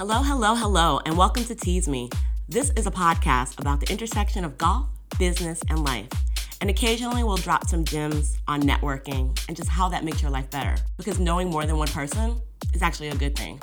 Hello, hello, hello, and welcome to Tees Me. This is a podcast about the intersection of golf, business, and life. And occasionally we'll drop some gems on networking and just how that makes your life better. Because knowing more than one person is actually a good thing.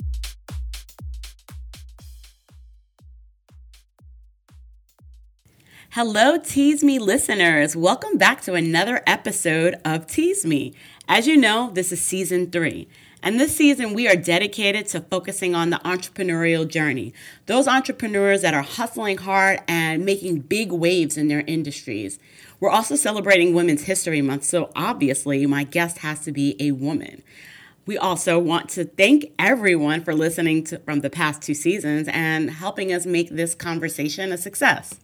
Hello, Tees Me listeners. Welcome back to another episode of Tees Me. As you know, this is season three. And this season, we are dedicated to focusing on the entrepreneurial journey. Those entrepreneurs that are hustling hard and making big waves in their industries. We're also celebrating Women's History Month, so obviously, my guest has to be a woman. We also want to thank everyone for listening to, from the past two seasons and helping us make this conversation a success.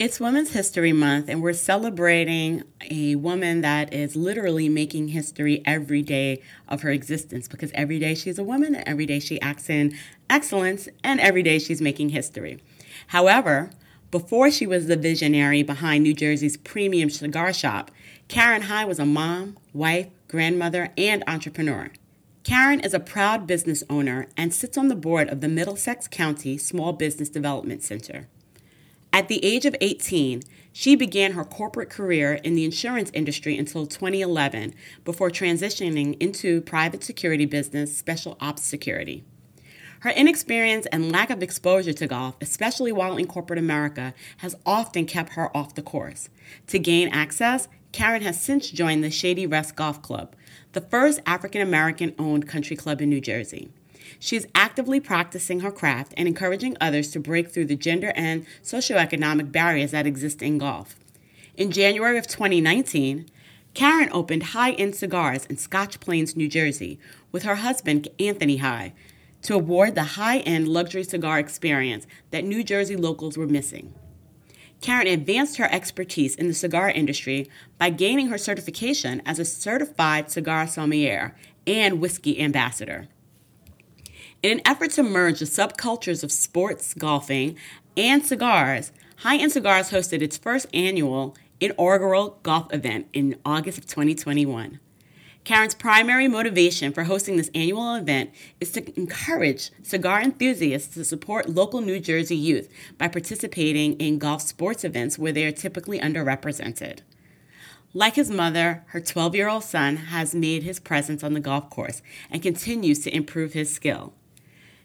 It's Women's History Month, and we're celebrating a woman that is literally making history every day of her existence because every day she's a woman, and every day she acts in excellence, and every day she's making history. However, before she was the visionary behind New Jersey's premium cigar shop, Karen High was a mom, wife, grandmother, and entrepreneur. Karen is a proud business owner and sits on the board of the Middlesex County Small Business Development Center. At the age of 18, she began her corporate career in the insurance industry until 2011 before transitioning into private security business, special ops security. Her inexperience and lack of exposure to golf, especially while in corporate America, has often kept her off the course. To gain access, Karen has since joined the Shady Rest Golf Club, the first African American owned country club in New Jersey. She is actively practicing her craft and encouraging others to break through the gender and socioeconomic barriers that exist in golf. In January of 2019, Karen opened High End Cigars in Scotch Plains, New Jersey, with her husband, Anthony High, to award the high end luxury cigar experience that New Jersey locals were missing. Karen advanced her expertise in the cigar industry by gaining her certification as a certified cigar sommelier and whiskey ambassador. In an effort to merge the subcultures of sports, golfing, and cigars, High End Cigars hosted its first annual inaugural golf event in August of 2021. Karen's primary motivation for hosting this annual event is to encourage cigar enthusiasts to support local New Jersey youth by participating in golf sports events where they are typically underrepresented. Like his mother, her 12 year old son has made his presence on the golf course and continues to improve his skill.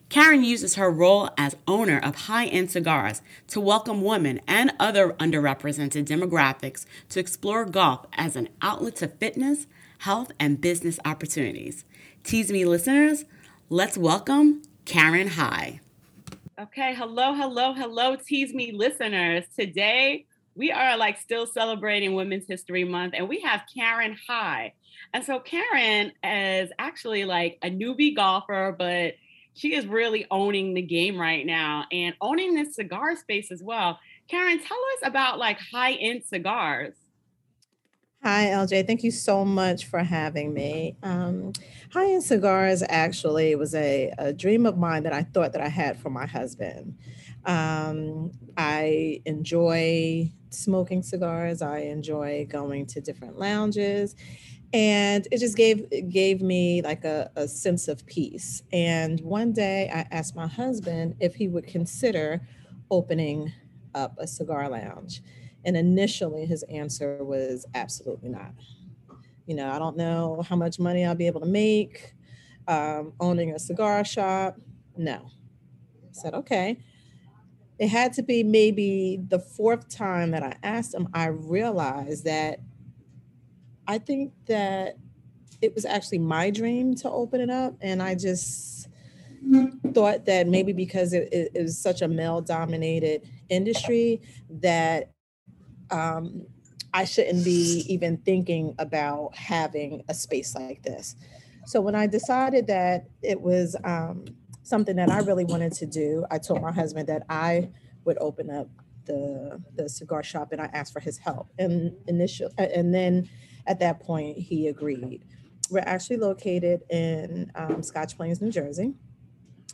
Karen uses her role as owner of high end cigars to welcome women and other underrepresented demographics to explore golf as an outlet to fitness, health, and business opportunities. Tees Me listeners, let's welcome Karen High. Okay, hello, hello, hello, Tees Me listeners. Today, we are like still celebrating Women's History Month, and we have Karen High. And so, Karen is actually like a newbie golfer, but she is really owning the game right now and owning this cigar space as well. Karen, tell us about like high end cigars. Hi, LJ. Thank you so much for having me. Um, high end cigars actually was a, a, dream of mine that I thought that I had for my husband. Um, I enjoy smoking cigars. I enjoy going to different lounges and it just gave it gave me like a, a sense of peace. And one day i asked my husband if he would consider opening up a cigar lounge. And initially his answer was absolutely not. You know i don't know how much money i'll be able to make um, owning a cigar shop. No. I said okay. It had to be maybe the fourth time that i asked him i realized that I think that it was actually my dream to open it up. And I just thought that maybe because it, it, it was such a male dominated industry that um, I shouldn't be even thinking about having a space like this. So when I decided that it was um, something that I really wanted to do, I told my husband that I would open up the the cigar shop and I asked for his help. And initial and then at that point, he agreed. We're actually located in um, Scotch Plains, New Jersey.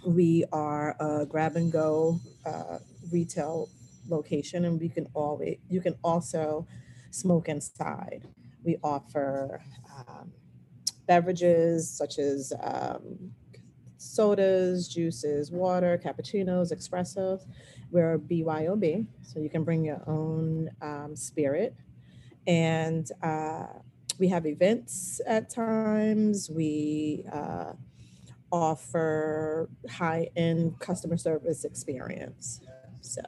We are a grab and go uh, retail location, and we can always you can also smoke inside. We offer um, beverages such as um, sodas, juices, water, cappuccinos, espressos. We're BYOB, so you can bring your own um, spirit. And uh, we have events at times. We uh, offer high end customer service experience. So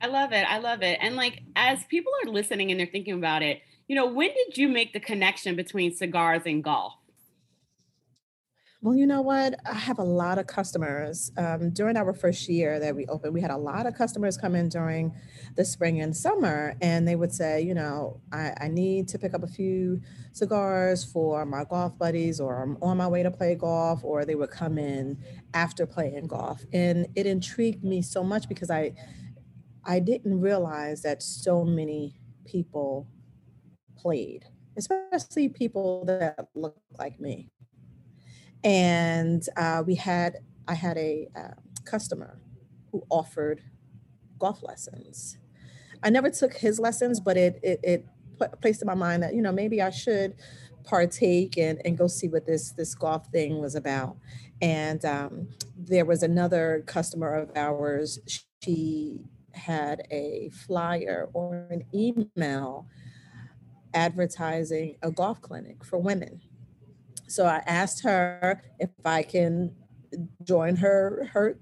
I love it. I love it. And like, as people are listening and they're thinking about it, you know, when did you make the connection between cigars and golf? Well, you know what? I have a lot of customers. Um, during our first year that we opened, we had a lot of customers come in during the spring and summer, and they would say, you know, I, I need to pick up a few cigars for my golf buddies, or I'm on my way to play golf, or they would come in after playing golf. And it intrigued me so much because I, I didn't realize that so many people played, especially people that look like me and uh, we had I had a uh, customer who offered golf lessons. I never took his lessons, but it it, it placed in my mind that you know maybe I should partake and, and go see what this this golf thing was about. And um, there was another customer of ours. She had a flyer or an email advertising a golf clinic for women so I asked her if I can join her her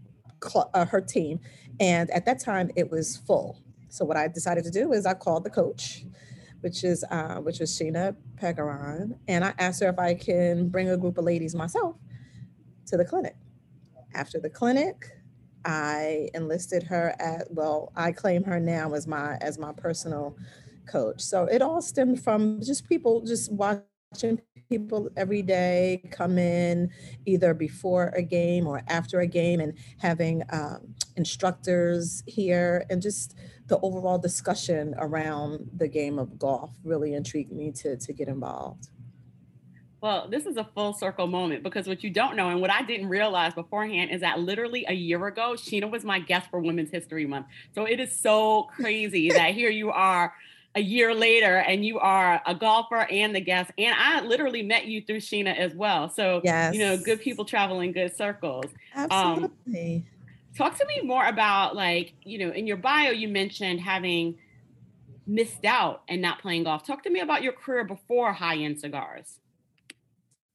uh, her team, and at that time it was full. So what I decided to do is I called the coach, which is uh, which was Sheenah Pegeron, and I asked her if I can bring a group of ladies myself to the clinic. After the clinic, I enlisted her at well, I claim her now as my as my personal coach. So it all stemmed from just people just watching people every day come in either before a game or after a game and having um, instructors here and just the overall discussion around the game of golf really intrigued me to, to get involved. Well, this is a full circle moment because what you don't know and what I didn't realize beforehand is that literally a year ago, Sheenah was my guest for Women's History Month. So it is so crazy that here you are a year later and you are a golfer and the guest. And I literally met you through Sheenah as well. So, yes. you know, good people travel in good circles. Um, Absolutely. Um, talk to me more about like, you know, in your bio, you mentioned having missed out and not playing golf. Talk to me about your career before high end cigars.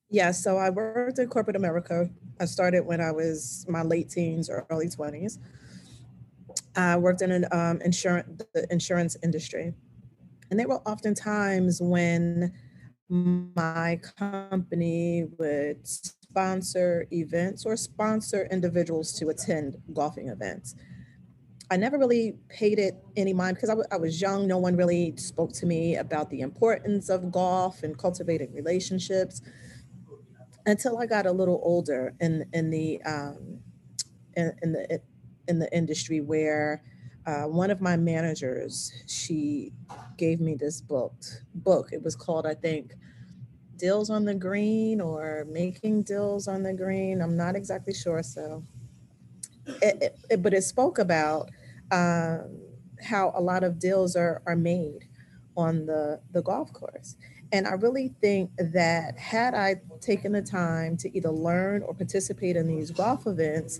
Yeah, so I worked in corporate America. I started when I was my late teens or early 20s. I worked in an um, insurance the insurance industry. And there were often times when my company would sponsor events or sponsor individuals to attend golfing events. I never really paid it any mind because I, w- I was young. No one really spoke to me about the importance of golf and cultivating relationships until I got a little older in in the um, in, in the in the industry where uh, one of my managers, she gave me this book. Book. It was called, I think, Deals on the Green or Making Deals on the Green. I'm not exactly sure. So, it, it, but it spoke about um, how a lot of deals are are made on the the golf course. And I really think that had I taken the time to either learn or participate in these golf events,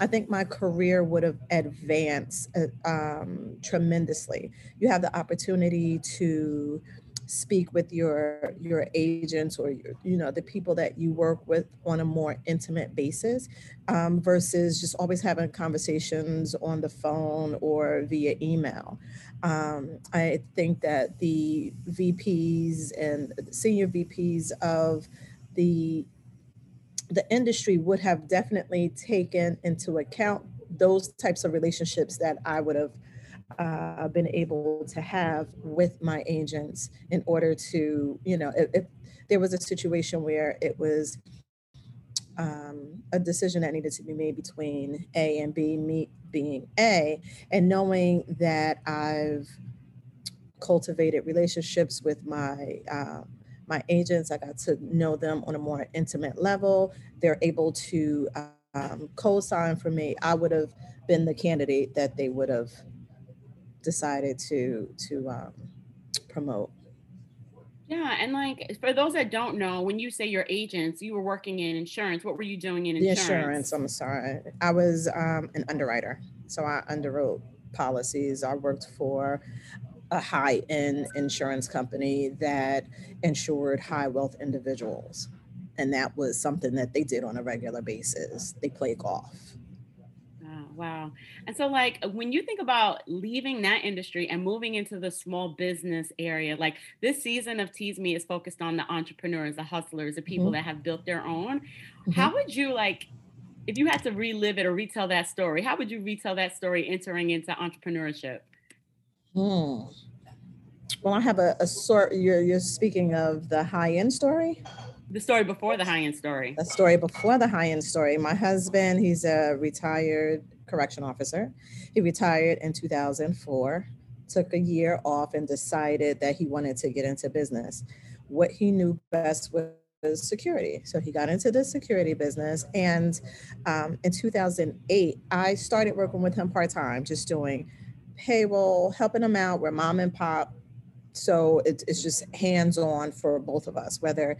I think my career would have advanced uh, um, tremendously. You have the opportunity to speak with your your agents or your, you know the people that you work with on a more intimate basis um, versus just always having conversations on the phone or via email um, i think that the vps and senior vps of the the industry would have definitely taken into account those types of relationships that I would have uh, been able to have with my agents in order to, you know, if, if there was a situation where it was um, a decision that needed to be made between A and B, me being A, and knowing that I've cultivated relationships with my um, my agents. I got to know them on a more intimate level. They're able to um, co-sign for me. I would have been the candidate that they would have decided to to um, promote. Yeah, and like for those that don't know, when you say your agents, you were working in insurance. What were you doing in insurance? insurance, I'm sorry. I was um, an underwriter. So I underwrote policies. I worked for a high-end insurance company that insured high wealth individuals. And that was something that they did on a regular basis. They play golf. Oh, wow. And so, like, when you think about leaving that industry and moving into the small business area, like this season of Tees Me is focused on the entrepreneurs, the hustlers, the people Mhm, that have built their own. mhm. How would you like, if you had to relive it or retell that story, how would you retell that story entering into entrepreneurship? Hmm. Well, I have a, a sort, you're, you're speaking of the high-end story? The story before the high end story. The story before the high end story. My husband, he's a retired correction officer. He retired in 2004, took a year off, and decided that he wanted to get into business. What he knew best was security. So he got into the security business. And um, in 2008, I started working with him part time, just doing payroll, helping them out. We're mom and pop. So it, it's just hands on for both of us, whether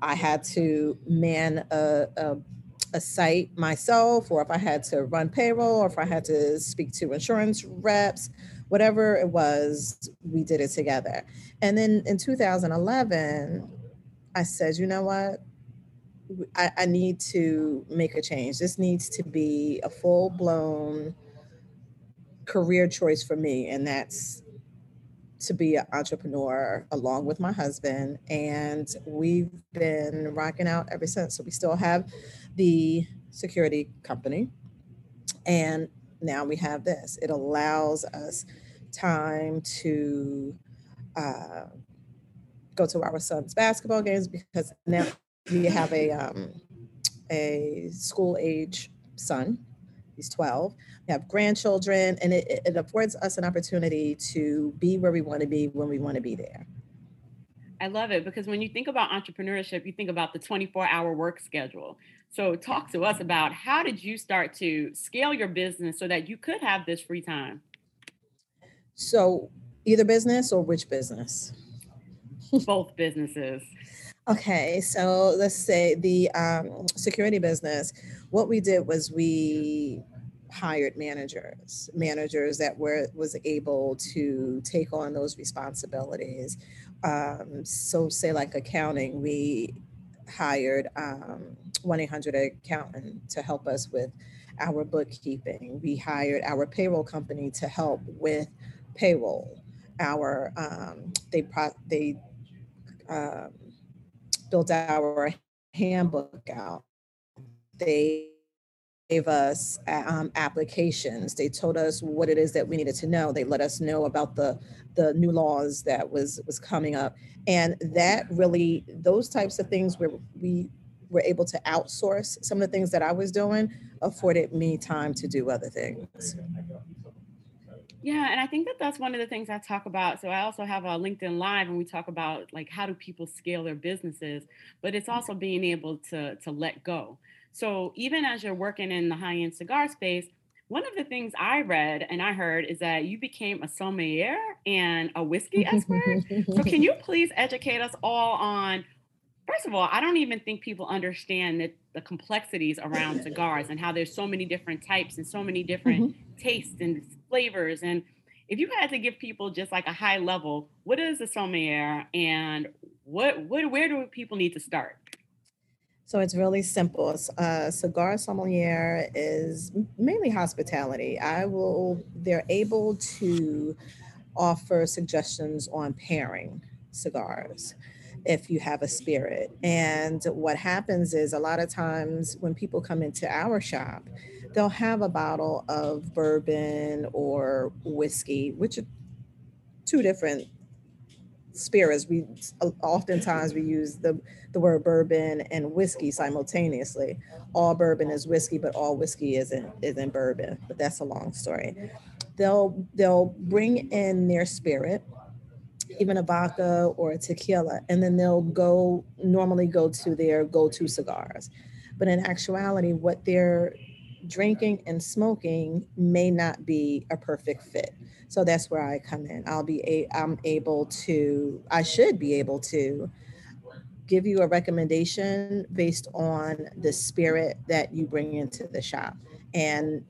I had to man a, a, a site myself, or if I had to run payroll, or if I had to speak to insurance reps, whatever it was, we did it together. And then in 2011, I said, you know what? I, I need to make a change. This needs to be a full blown career choice for me. And that's to be an entrepreneur along with my husband. And we've been rocking out ever since. So we still have the security company. And now we have this. It allows us time to uh, go to our son's basketball games because now we have a um, a school age son. He's 12. We have grandchildren, and it, it affords us an opportunity to be where we want to be when we want to be there. I love it because when you think about entrepreneurship, you think about the 24 hour work schedule. So, talk to us about how did you start to scale your business so that you could have this free time? So, either business or which business? Both businesses. Okay, so let's say the um, security business. What we did was we hired managers, managers that were was able to take on those responsibilities. Um, so, say like accounting, we hired um, 1-800 accountant to help us with our bookkeeping. We hired our payroll company to help with payroll. Our um, they pro- they um, built our handbook out. They gave us um, applications. They told us what it is that we needed to know. They let us know about the the new laws that was was coming up, and that really those types of things where we were able to outsource some of the things that I was doing afforded me time to do other things. Yeah, and I think that that's one of the things I talk about. So I also have a LinkedIn Live, and we talk about like how do people scale their businesses, but it's also being able to to let go. So even as you're working in the high end cigar space, one of the things I read and I heard is that you became a sommelier and a whiskey expert. So can you please educate us all on? First of all, I don't even think people understand that the complexities around cigars and how there's so many different types and so many different Mhm. tastes and flavors. And if you had to give people just like a high level, what is a sommelier and what what where do people need to start? So it's really simple. Uh, cigar sommelier is mainly hospitality. I will. They're able to offer suggestions on pairing cigars if you have a spirit. And what happens is a lot of times when people come into our shop, they'll have a bottle of bourbon or whiskey, which are two different spirits. We uh, oftentimes we use the the word bourbon and whiskey simultaneously. All bourbon is whiskey, but all whiskey isn't isn't bourbon. But that's a long story. They'll they'll bring in their spirit, even a vodka or a tequila, and then they'll go normally go to their go-to cigars. But in actuality, what they're drinking and smoking may not be a perfect fit. So that's where I come in. I'll be a I'm able to I should be able to give you a recommendation based on the spirit that you bring into the shop. And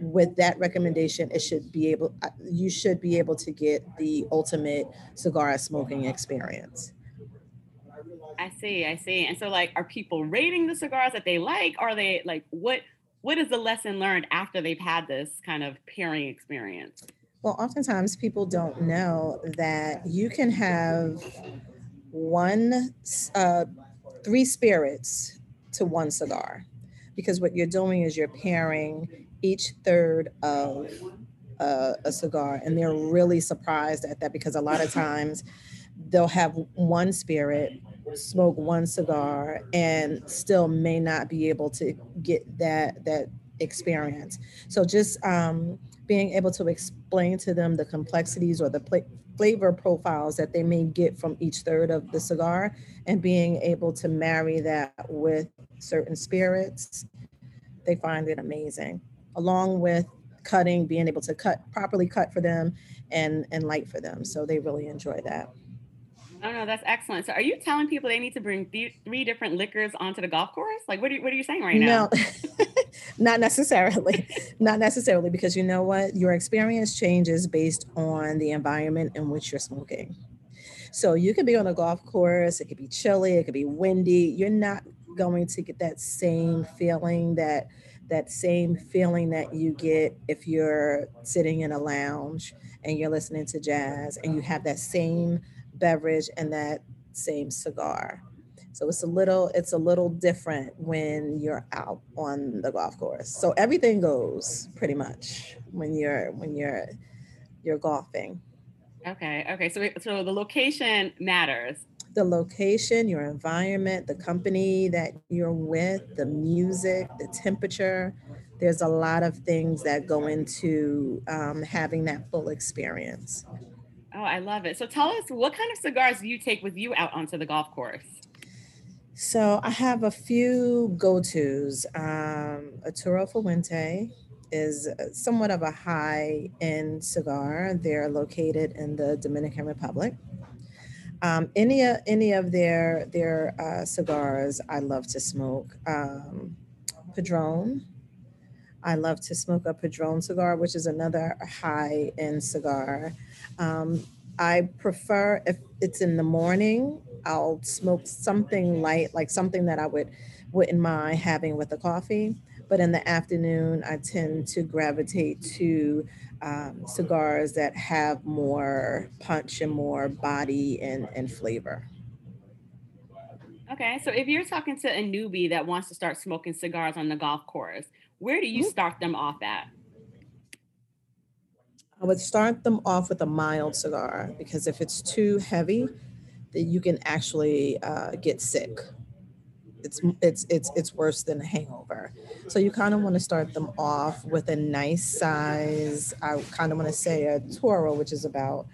with that recommendation, it should be able uh, you should be able to get the ultimate cigar smoking experience. I see, I see. And so like are people rating the cigars that they like? Are they like what what is the lesson learned after they've had this kind of pairing experience? Well, oftentimes people don't know that you can have one, uh, three spirits to one cigar, because what you're doing is you're pairing each third of uh, a cigar, and they're really surprised at that because a lot of times they'll have one spirit smoke one cigar and still may not be able to get that that experience. So just um, being able to explain to them the complexities or the pl- flavor profiles that they may get from each third of the cigar and being able to marry that with certain spirits they find it amazing along with cutting being able to cut properly cut for them and and light for them. So they really enjoy that Oh no, that's excellent. So, are you telling people they need to bring th- three different liquors onto the golf course? Like, what are you, what are you saying right now? No, not necessarily. not necessarily, because you know what, your experience changes based on the environment in which you're smoking. So you could be on a golf course. It could be chilly. It could be windy. You're not going to get that same feeling that that same feeling that you get if you're sitting in a lounge and you're listening to jazz and you have that same beverage and that same cigar. So it's a little it's a little different when you're out on the golf course. So everything goes pretty much when you're when you're you're golfing. Okay. Okay. So so the location matters. The location, your environment, the company that you're with, the music, the temperature. There's a lot of things that go into um, having that full experience. Oh, I love it. So tell us what kind of cigars do you take with you out onto the golf course? So I have a few go-tos. Um, Arturo Fuente is somewhat of a high-end cigar. They're located in the Dominican Republic. Um, any any of their their uh, cigars I love to smoke. Um. I love to smoke a Padron cigar, which is another high-end cigar. Um, I prefer if it's in the morning, I'll smoke something light, like something that I would wouldn't mind having with a coffee. But in the afternoon, I tend to gravitate to um, cigars that have more punch and more body and, and flavor. Okay, so if you're talking to a newbie that wants to start smoking cigars on the golf course, where do you start them off at? I would start them off with a mild cigar because if it's too heavy, then you can actually uh, get sick. It's it's it's it's worse than a hangover. So you kind of want to start them off with a nice size. I kind of want to say a Toro, which is about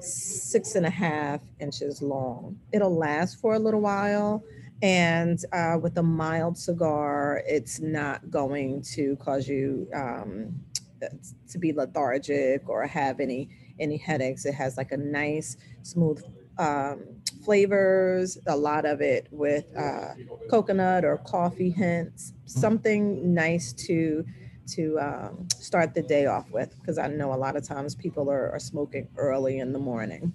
six and a half inches long. It'll last for a little while. And uh, with a mild cigar, it's not going to cause you um, to be lethargic or have any any headaches. It has like a nice smooth um, flavors, a lot of it with uh, coconut or coffee hints, something nice to to um, start the day off with because I know a lot of times people are, are smoking early in the morning.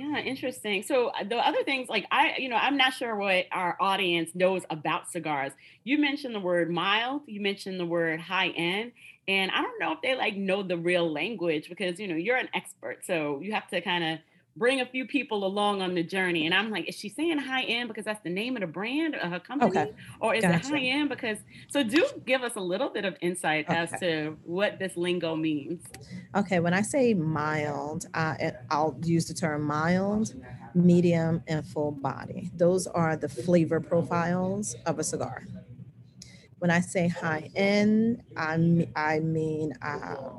Yeah, interesting. So uh, the other things, like I, you know, I'm not sure what our audience knows about cigars. You mentioned the word mild, you mentioned the word high end, and I don't know if they like know the real language because you know you're an expert, so you have to kind of bring a few people along on the journey. And I'm like, is she saying high end because that's the name of the brand or her company? Okay. Or is gotcha. it high end because so do give us a little bit of insight okay. as to what this lingo means. Okay, when I say mild, uh, I'll use the term mild, medium, and full body. Those are the flavor profiles of a cigar. When I say high end, I, I mean uh,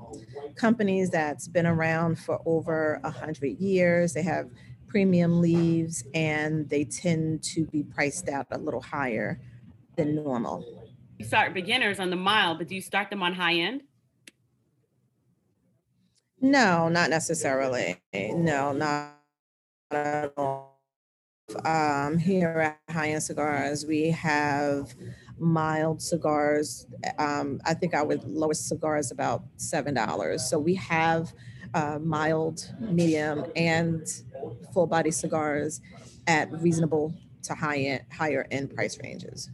companies that's been around for over a hundred years. They have premium leaves and they tend to be priced out a little higher than normal. you start beginners on the mild, but do you start them on high end? No, not necessarily. No, not at all. Um, here at High End Cigars, we have mild cigars. Um, I think our lowest cigar is about $7. So we have uh, mild, medium, and full body cigars at reasonable to high end, higher end price ranges.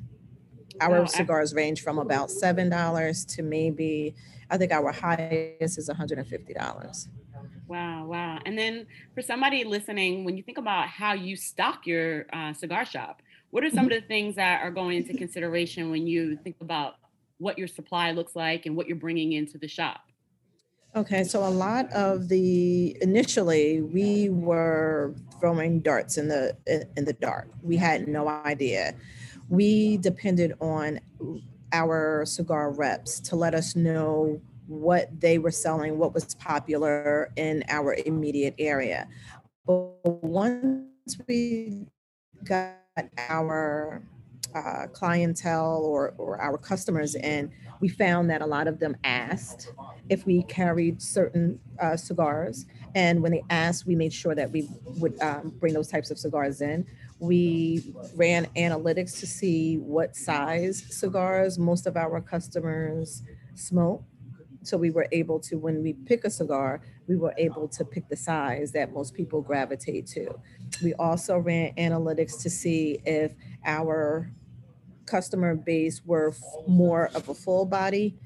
Our cigars range from about $7 to maybe, I think our highest is $150. Wow, wow. And then for somebody listening, when you think about how you stock your uh, cigar shop, what are some mm-hmm. of the things that are going into consideration when you think about what your supply looks like and what you're bringing into the shop? Okay, so a lot of the initially we were throwing darts in the in the dark. We had no idea. We depended on our cigar reps to let us know what they were selling, what was popular in our immediate area. But once we got our uh, clientele or, or our customers in, we found that a lot of them asked if we carried certain uh, cigars. And when they asked, we made sure that we would um, bring those types of cigars in. We ran analytics to see what size cigars most of our customers smoke. So we were able to, when we pick a cigar, we were able to pick the size that most people gravitate to. We also ran analytics to see if our customer base were more of a full body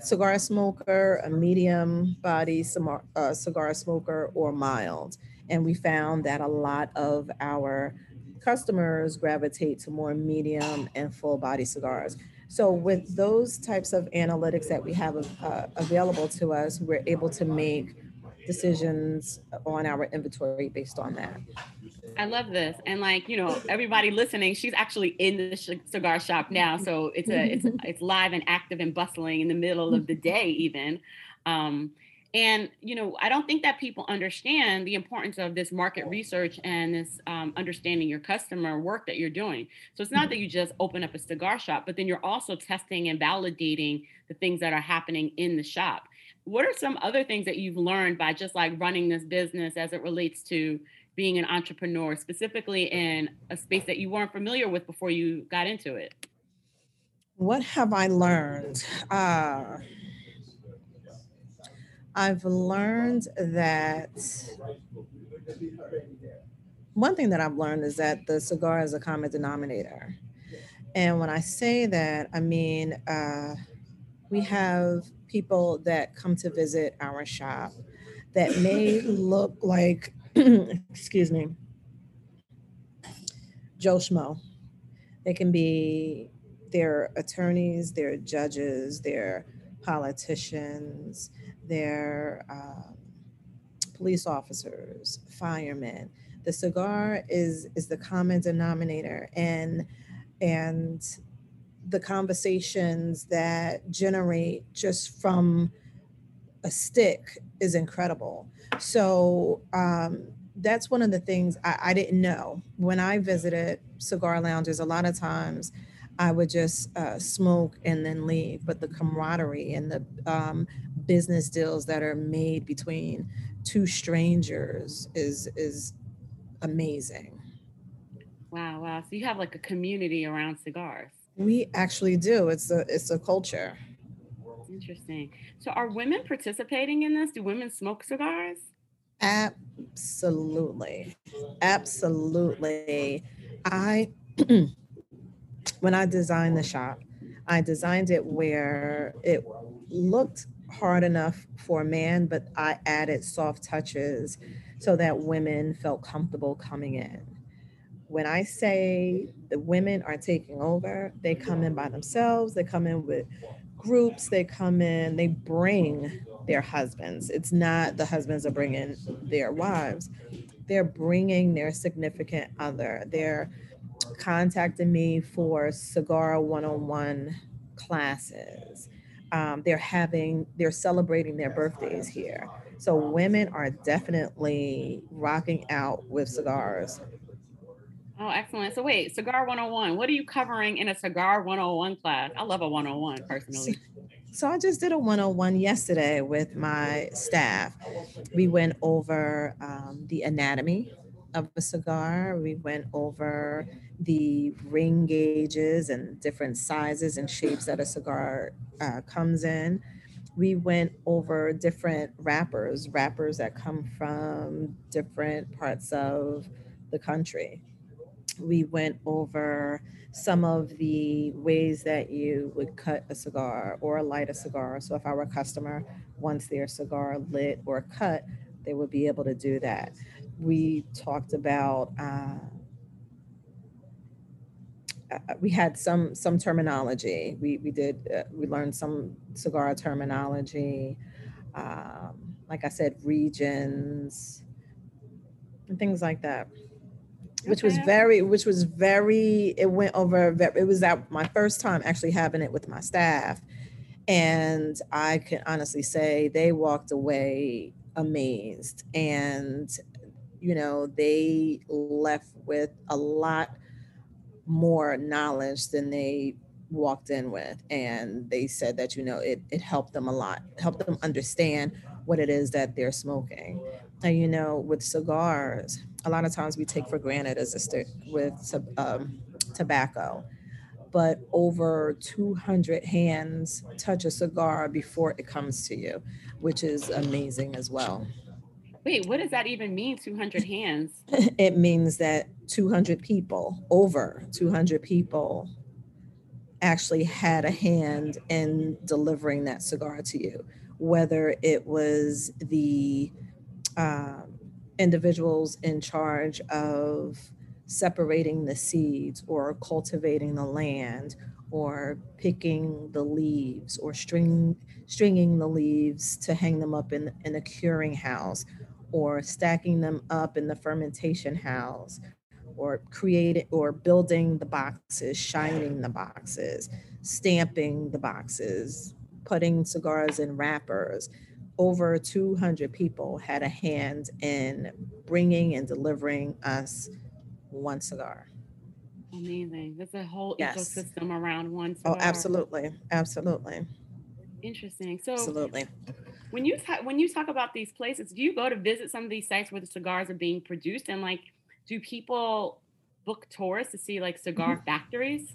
cigar smoker, a medium body uh, cigar smoker, or mild. And we found that a lot of our customers gravitate to more medium and full body cigars. So with those types of analytics that we have uh, available to us, we're able to make decisions on our inventory based on that. I love this, and like you know, everybody listening, she's actually in the cigar shop now, so it's a it's it's live and active and bustling in the middle of the day, even. Um, and you know, I don't think that people understand the importance of this market research and this um, understanding your customer work that you're doing. So it's not that you just open up a cigar shop, but then you're also testing and validating the things that are happening in the shop. What are some other things that you've learned by just like running this business as it relates to being an entrepreneur, specifically in a space that you weren't familiar with before you got into it? What have I learned? Uh, I've learned that one thing that I've learned is that the cigar is a common denominator. And when I say that, I mean, uh, we have people that come to visit our shop that may look like, excuse me, Joe Schmo. They can be their attorneys, their judges, their politicians, their um, police officers, firemen. The cigar is is the common denominator, and and the conversations that generate just from a stick is incredible. So um, that's one of the things I, I, didn't know when I visited cigar lounges. A lot of times, I would just uh, smoke and then leave. But the camaraderie and the um, business deals that are made between two strangers is is amazing. Wow, wow. So you have like a community around cigars. We actually do. It's a it's a culture. Interesting. So are women participating in this? Do women smoke cigars? Absolutely. Absolutely. I when I designed the shop, I designed it where it looked hard enough for a man, but I added soft touches so that women felt comfortable coming in. When I say the women are taking over, they come in by themselves, they come in with groups, they come in, they bring their husbands. It's not the husbands are bringing their wives, they're bringing their significant other. They're contacting me for cigar one-on-one classes um, they're having they're celebrating their birthdays here so women are definitely rocking out with cigars Oh, excellent. So wait, Cigar 101. What are you covering in a Cigar 101 class? I love a 101 personally. So I just did a 101 yesterday with my staff. We went over um, the anatomy of a cigar. We went over the ring gauges and different sizes and shapes that a cigar uh, comes in. We went over different wrappers, wrappers that come from different parts of the country we went over some of the ways that you would cut a cigar or light a cigar. So if our customer wants their cigar lit or cut, they would be able to do that. We talked about uh, uh we had some some terminology. We we did uh, we learned some cigar terminology. Um, like I said, regions and things like that which was very which was very it went over it was that my first time actually having it with my staff and i can honestly say they walked away amazed and you know they left with a lot more knowledge than they walked in with. And they said that you know it, it helped them a lot helped them understand what it is that they're smoking. And you know with cigars a lot of times we take for granted as a with um, tobacco. But over 200 hands touch a cigar before it comes to you which is amazing as well wait what does that even mean 200 hands? It means that 200 people over 200 people actually had a hand in delivering that cigar to you. Whether it was the um, individuals in charge of separating the seeds or cultivating the land or picking the leaves or string, stringing the leaves to hang them up in, in a curing house or stacking them up in the fermentation house or creating or building the boxes, shining the boxes, stamping the boxes, putting cigars in wrappers, over 200 people had a hand in bringing and delivering us one cigar. Amazing. There's a whole yes. ecosystem around one oh, cigar. Oh, absolutely. Absolutely. Interesting. So absolutely. When you ta- when you talk about these places, do you go to visit some of these sites where the cigars are being produced and like do people book tours to see like cigar mm-hmm. factories?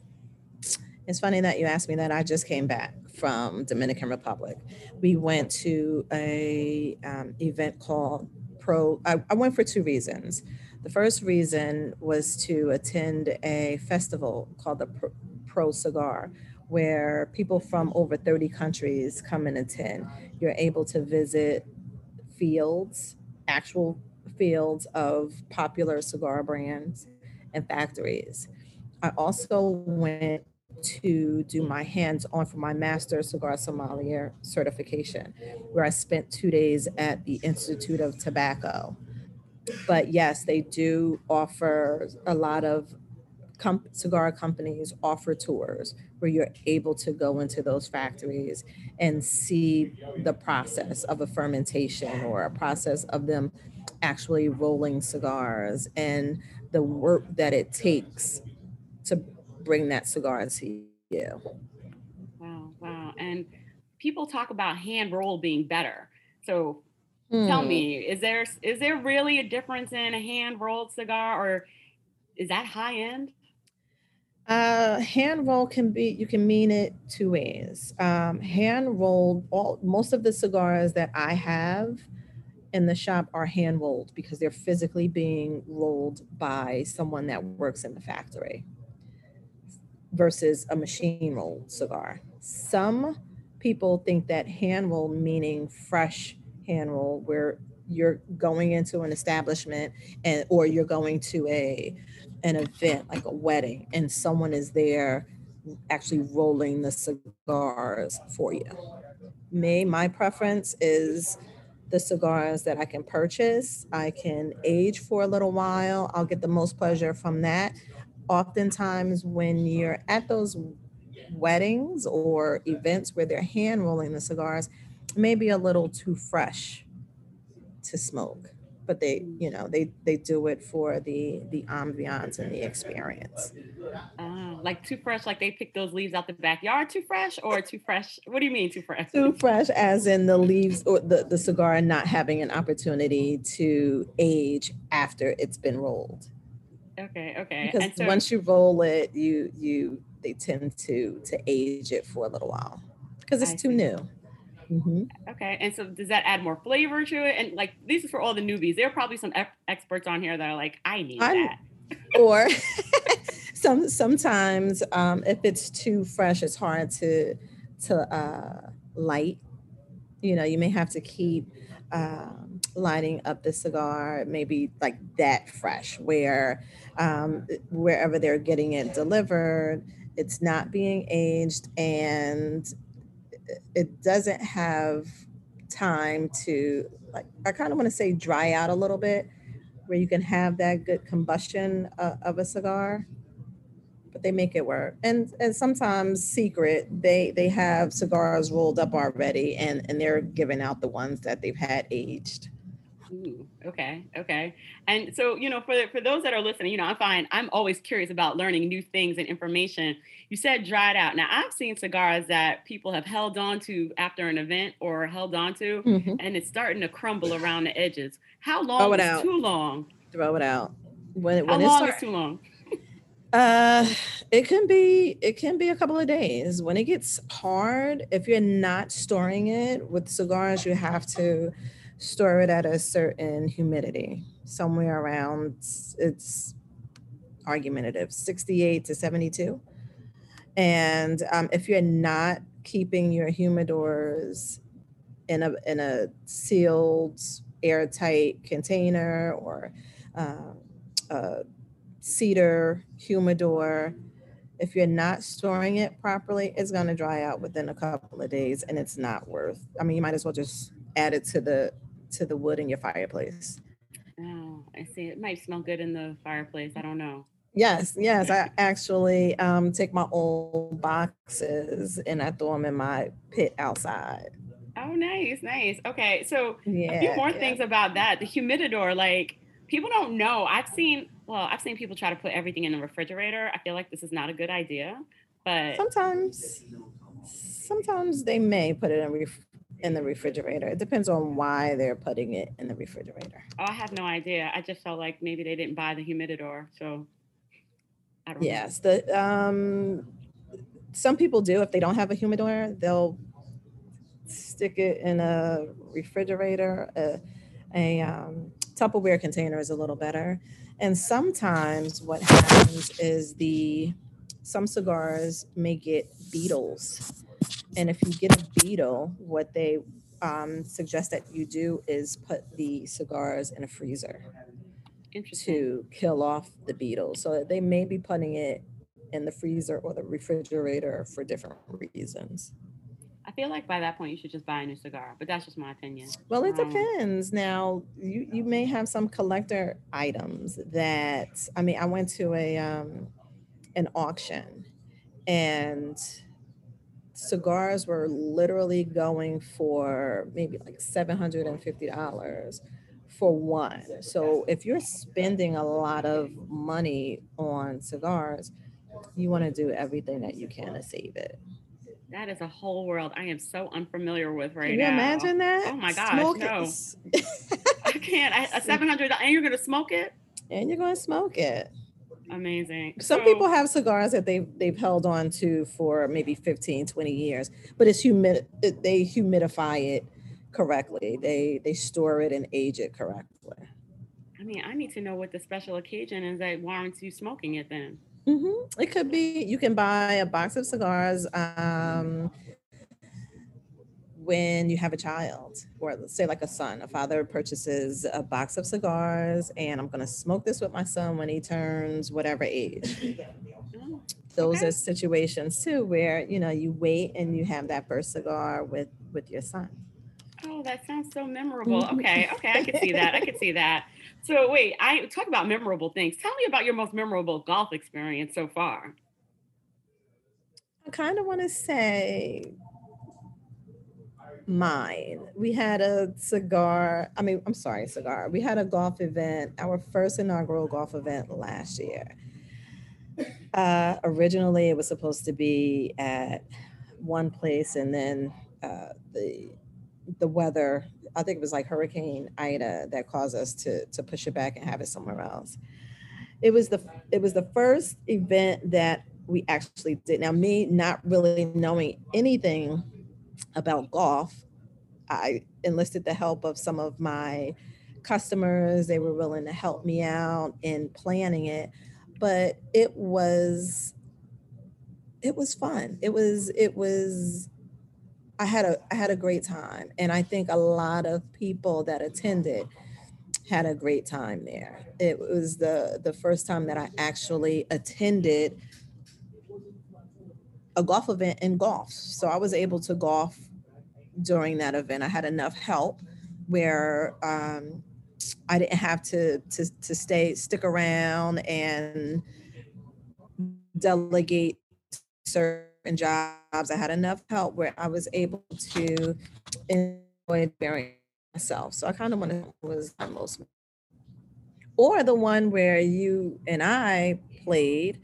It's funny that you asked me that. I just came back from Dominican Republic. We went to a um, event called Pro. I, I went for two reasons. The first reason was to attend a festival called the Pro, Pro Cigar, where people from over 30 countries come and attend. You're able to visit fields, actual fields of popular cigar brands and factories. I also went to do my hands on for my master cigar sommelier certification, where I spent two days at the Institute of Tobacco. But yes, they do offer a lot of com- cigar companies offer tours where you're able to go into those factories and see the process of a fermentation or a process of them actually rolling cigars and the work that it takes to bring that cigar to you. Wow, wow. And people talk about hand roll being better. So mm. tell hmm. me, is there is there really a difference in a hand rolled cigar or is that high end? Uh, hand roll can be you can mean it two ways. Um, hand rolled all most of the cigars that I have in the shop are hand rolled because they're physically being rolled by someone that works in the factory versus a machine rolled cigar. Some people think that hand roll meaning fresh hand roll where you're going into an establishment and or you're going to a an event like a wedding and someone is there actually rolling the cigars for you. Me, my preference is the cigars that I can purchase. I can age for a little while. I'll get the most pleasure from that oftentimes when you're at those weddings or events where they're hand rolling the cigars, maybe a little too fresh to smoke. But they you know they they do it for the the ambiance and the experience. Uh, like too fresh like they pick those leaves out the backyard too fresh or too fresh? What do you mean too fresh? Too fresh as in the leaves or the, the cigar not having an opportunity to age after it's been rolled. Okay okay because so, once you roll it you you they tend to to age it for a little while. Because it's I too see. new Mm-hmm. Okay. And so does that add more flavor to it? And like, this is for all the newbies. There are probably some ep- experts on here that are like, I need I'm, that. or some sometimes um, if it's too fresh, it's hard to to uh, light. You know, you may have to keep um, lighting up the cigar, maybe like that fresh, where um, wherever they're getting it delivered, it's not being aged and it doesn't have time to like I kind of want to say dry out a little bit where you can have that good combustion uh, of a cigar but they make it work. And and sometimes secret they they have cigars rolled up already and and they're giving out the ones that they've had aged Ooh, okay, okay. And so, you know, for for those that are listening, you know, I find I'm always curious about learning new things and information. You said dried out. Now, I've seen cigars that people have held on to after an event or held on to, mm-hmm. and it's starting to crumble around the edges. How long Throw it is out. too long? Throw it out. When, when How long start, is too long? Uh, it can be it can be a couple of days. When it gets hard, if you're not storing it with cigars, you have to store it at a certain humidity, somewhere around it's argumentative 68 to 72. And um, if you're not keeping your humidors in a in a sealed, airtight container or uh, a cedar humidor, if you're not storing it properly, it's going to dry out within a couple of days, and it's not worth. I mean, you might as well just add it to the to the wood in your fireplace. Oh, I see. It might smell good in the fireplace. I don't know. Yes, yes. I actually um, take my old boxes and I throw them in my pit outside. Oh, nice, nice. Okay, so yeah, a few more yeah. things about that. The humidor, like people don't know. I've seen, well, I've seen people try to put everything in the refrigerator. I feel like this is not a good idea, but sometimes, sometimes they may put it in ref- in the refrigerator. It depends on why they're putting it in the refrigerator. Oh, I have no idea. I just felt like maybe they didn't buy the humidor, so I don't. Yes, know. the um, some people do. If they don't have a humidor, they'll stick it in a refrigerator. A, a um, Tupperware container is a little better. And sometimes what happens is the some cigars may get beetles and if you get a beetle, what they um, suggest that you do is put the cigars in a freezer to kill off the beetles. So they may be putting it in the freezer or the refrigerator for different reasons. I feel like by that point you should just buy a new cigar, but that's just my opinion. Well, it um, depends. Now you you may have some collector items that I mean. I went to a um, an auction, and cigars were literally going for maybe like $750 for one. So if you're spending a lot of money on cigars, you want to do everything that you can to save it. That is a whole world I am so unfamiliar with right can now. Can you imagine that? Oh my gosh, smoke no. I can't. I, a 700 and you're going to smoke it? And you're going to smoke it. Amazing. Some so, people have cigars that they've they've held on to for maybe 15, 20 years, but it's humid they humidify it correctly. They they store it and age it correctly. I mean, I need to know what the special occasion is that warrants you smoking it then. Mm-hmm. It could be you can buy a box of cigars. Um, when you have a child, or let's say like a son, a father purchases a box of cigars and I'm going to smoke this with my son when he turns whatever age. Those okay. are situations too where, you know, you wait and you have that first cigar with with your son. Oh, that sounds so memorable. Mm-hmm. Okay, okay, I can see that. I can see that. So wait, I talk about memorable things. Tell me about your most memorable golf experience so far. I kind of want to say mine. We had a cigar, I mean, I'm sorry, cigar. We had a golf event, our first inaugural golf event last year. Uh, originally, it was supposed to be at one place, and then uh, the the weather, I think it was like Hurricane Ida that caused us to to push it back and have it somewhere else. It was the it was the first event that we actually did. Now, me not really knowing anything about golf, I enlisted the help of some of my customers. They were willing to help me out in planning it, but it was it was fun. It was it was I had a I had a great time and I think a lot of people that attended had a great time there. It was the the first time that I actually attended a golf event in golf. So I was able to golf during that event. I had enough help where um, I didn't have to, to to stay stick around and delegate certain jobs. I had enough help where I was able to enjoy bearing myself. So I kind of wanted was my most or the one where you and I played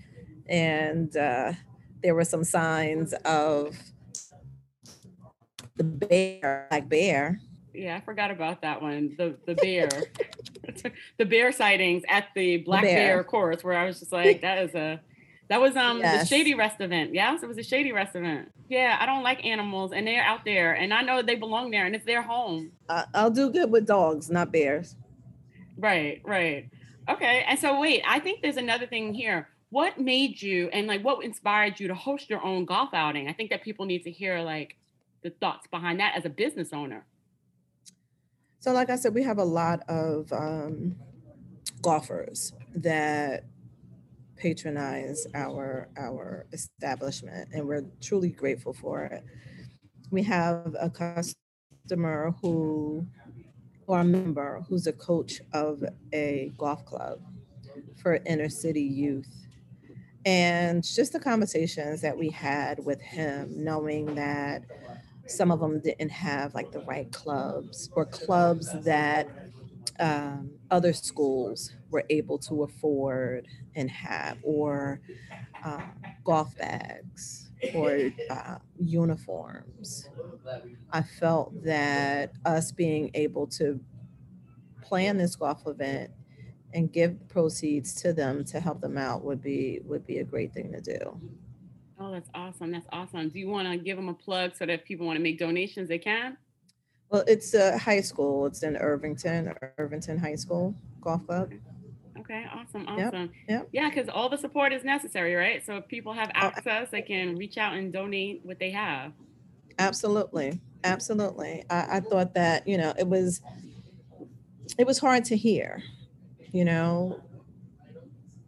and uh, there were some signs of the bear, like bear. Yeah, I forgot about that one. The the bear, the bear sightings at the Black bear. bear. course, where I was just like, that is a, that was um yes. the Shady Rest event. Yes, it was a Shady Rest event. Yeah, I don't like animals, and they're out there, and I know they belong there, and it's their home. Uh, I'll do good with dogs, not bears. Right, right. Okay, and so wait, I think there's another thing here what made you and like what inspired you to host your own golf outing? I think that people need to hear like the thoughts behind that as a business owner. So, like I said, we have a lot of um, golfers that patronize our our establishment, and we're truly grateful for it. We have a customer who, or a member who's a coach of a golf club for inner city youth and just the conversations that we had with him, knowing that some of them didn't have like the right clubs or clubs that um, other schools were able to afford and have, or uh, golf bags or uh, uniforms. I felt that us being able to plan this golf event and give proceeds to them to help them out would be would be a great thing to do. Oh, that's awesome. That's awesome. Do you want to give them a plug so that if people want to make donations, they can? Well, it's a high school. It's in Irvington, Irvington High School Golf Club. Okay, awesome, awesome. Yep, yep. Yeah, because all the support is necessary, right? So if people have oh, access, they can reach out and donate what they have. Absolutely, absolutely. I, I thought that you know it was it was hard to hear you know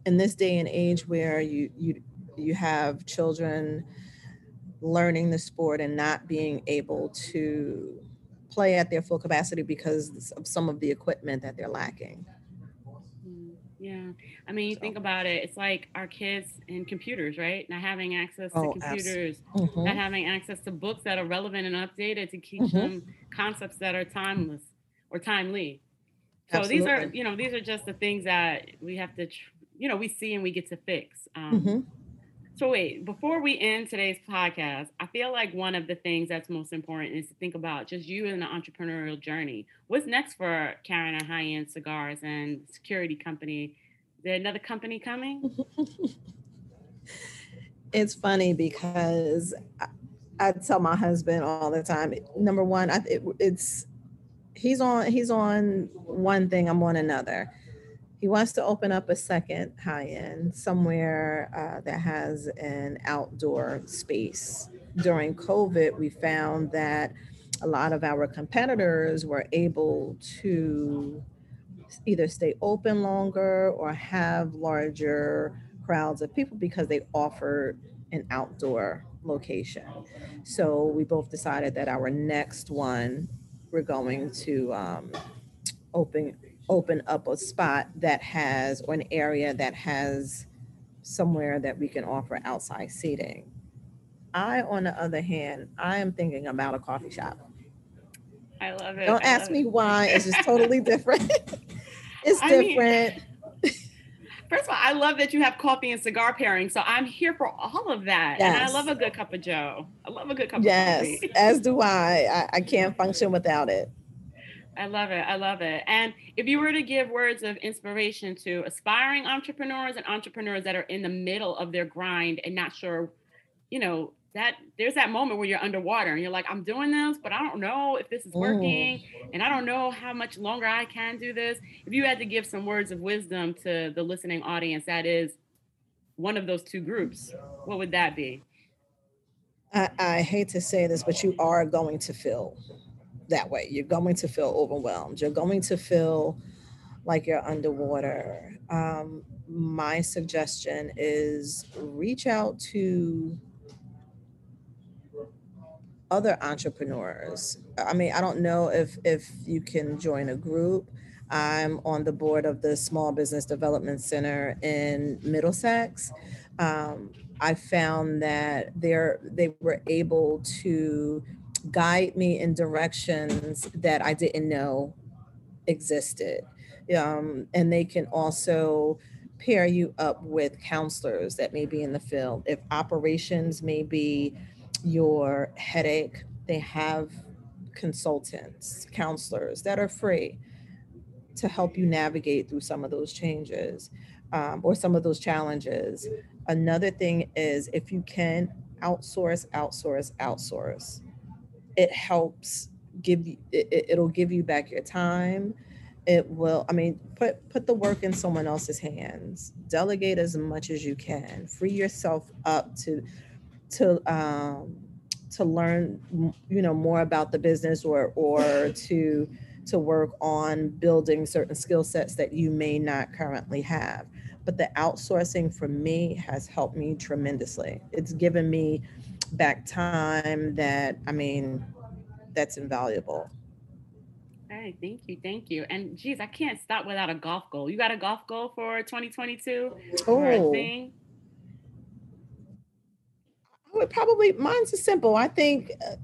in this day and age where you you you have children learning the sport and not being able to play at their full capacity because of some of the equipment that they're lacking yeah i mean you so. think about it it's like our kids and computers right not having access to oh, computers mm-hmm. not having access to books that are relevant and updated to teach mm-hmm. them concepts that are timeless or timely so Absolutely. these are, you know, these are just the things that we have to, you know, we see and we get to fix. Um, mm-hmm. So wait, before we end today's podcast, I feel like one of the things that's most important is to think about just you and the entrepreneurial journey. What's next for Karen High End Cigars and Security Company? Is there another company coming? it's funny because I, I, tell my husband all the time. Number one, I, it, it's he's on he's on one thing i'm on another. He wants to open up a second high end somewhere uh, that has an outdoor space. During covid we found that a lot of our competitors were able to either stay open longer or have larger crowds of people because they offered an outdoor location. So we both decided that our next one we're going to um, open open up a spot that has or an area that has somewhere that we can offer outside seating. I, on the other hand, I am thinking about a coffee shop. I love it. Don't I ask me it. why. It's just totally different. it's I mean- different. First of all, I love that you have coffee and cigar pairing. So I'm here for all of that. And I love a good cup of Joe. I love a good cup yes, of coffee. Yes, as do I. I. I can't function without it. I love it. I love it. And if you were to give words of inspiration to aspiring entrepreneurs and entrepreneurs that are in the middle of their grind and not sure, you know, that there's that moment where you're underwater and you're like, I'm doing this, but I don't know if this is working and I don't know how much longer I can do this. If you had to give some words of wisdom to the listening audience that is one of those two groups, what would that be? I, I hate to say this, but you are going to feel that way. You're going to feel overwhelmed. You're going to feel like you're underwater. Um, my suggestion is reach out to other entrepreneurs. I mean, I don't know if if you can join a group. I'm on the board of the Small Business Development Center in Middlesex. Um, I found that they're they were able to guide me in directions that I didn't know existed. Um, and they can also pair you up with counselors that may be in the field. If operations may be your headache, they have consultants, counselors that are free to help you navigate through some of those changes um, or some of those challenges. Another thing is if you can outsource, outsource, outsource, it helps give you, it, it- it'll give you back your time. It will, I mean, put put the work in someone else's hands. Delegate as much as you can. Free yourself up to to um, to learn, you know, more about the business or or to to work on building certain skill sets that you may not currently have. But the outsourcing for me has helped me tremendously. It's given me back time that I mean, that's invaluable. Hey, thank you, thank you. And geez, I can't stop without a golf goal. You got a golf goal for 2022? Or a Oh, would probably mine's is simple. I think uh,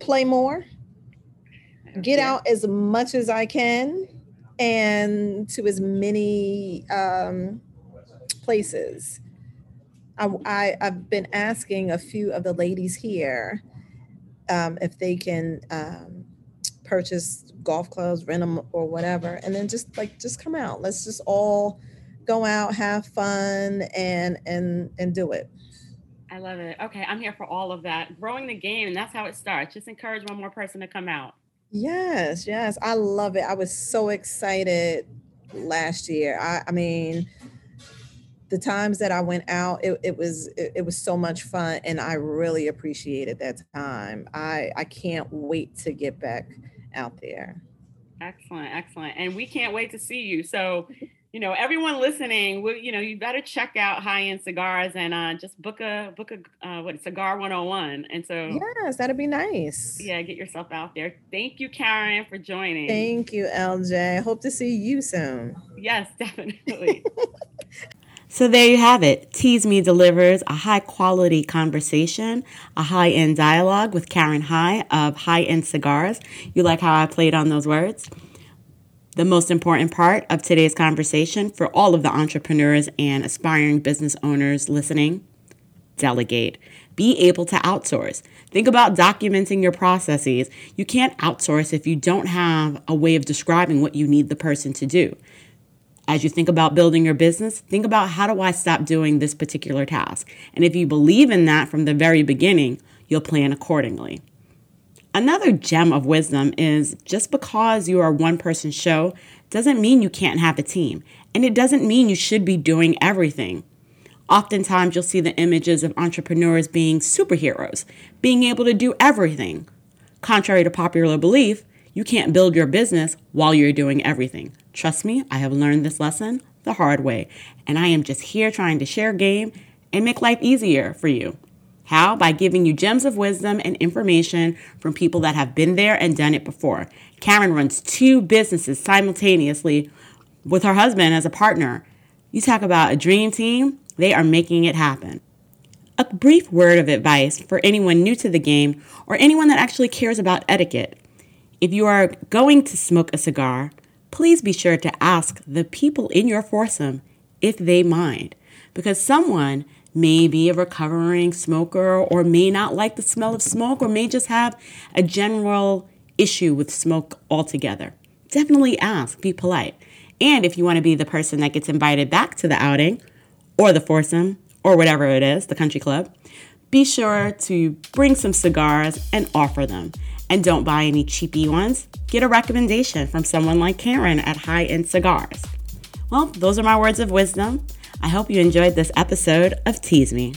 play more, get Yeah. out as much as I can, and to as many um, places. I, I I've been asking a few of the ladies here um, if they can um, purchase golf clubs, rent them or whatever, and then just like just come out. Let's just all go out, have fun, and and and do it. I love it. Okay, I'm here for all of that. Growing the game, and that's how it starts. Just encourage one more person to come out. Yes, yes, I love it. I was so excited last year. I, I mean, the times that I went out, it, it was it, it was so much fun, and I really appreciated that time. I I can't wait to get back out there. Excellent, excellent. And we can't wait to see you. So, you know, everyone listening, we, you know, you better check out High End Cigars and uh, just book a book a uh, what cigar 101. And so, Yes, that'd be nice. yeah, get yourself out there. Thank you, Karen, for joining. Thank you, LJ. Hope to see you soon. yes, definitely. So there you have it. Tees Me delivers a high quality conversation, a high end dialogue with Karen High of High End Cigars. You like how I played on those words? The most important part of today's conversation for all of the entrepreneurs and aspiring business owners listening delegate. Be able to outsource. Think about documenting your processes. You can't outsource if you don't have a way of describing what you need the person to do. As you think about building your business, think about how do I stop doing this particular task? And if you believe in that from the very beginning, you'll plan accordingly. Another gem of wisdom is just because you are a one person show doesn't mean you can't have a team. And it doesn't mean you should be doing everything. Oftentimes, you'll see the images of entrepreneurs being superheroes, being able to do everything. Contrary to popular belief, you can't build your business while you're doing everything. Trust me, I have learned this lesson the hard way, and I am just here trying to share game and make life easier for you. How? By giving you gems of wisdom and information from people that have been there and done it before. Karen runs two businesses simultaneously with her husband as a partner. You talk about a dream team, they are making it happen. A brief word of advice for anyone new to the game or anyone that actually cares about etiquette. If you are going to smoke a cigar, please be sure to ask the people in your foursome if they mind, because someone may be a recovering smoker or may not like the smell of smoke or may just have a general issue with smoke altogether. Definitely ask, be polite. And if you want to be the person that gets invited back to the outing or the foursome or whatever it is, the country club, be sure to bring some cigars and offer them. And don't buy any cheapy ones. Get a recommendation from someone like Karen at High End Cigars. Well, those are my words of wisdom. I hope you enjoyed this episode of Tees Me.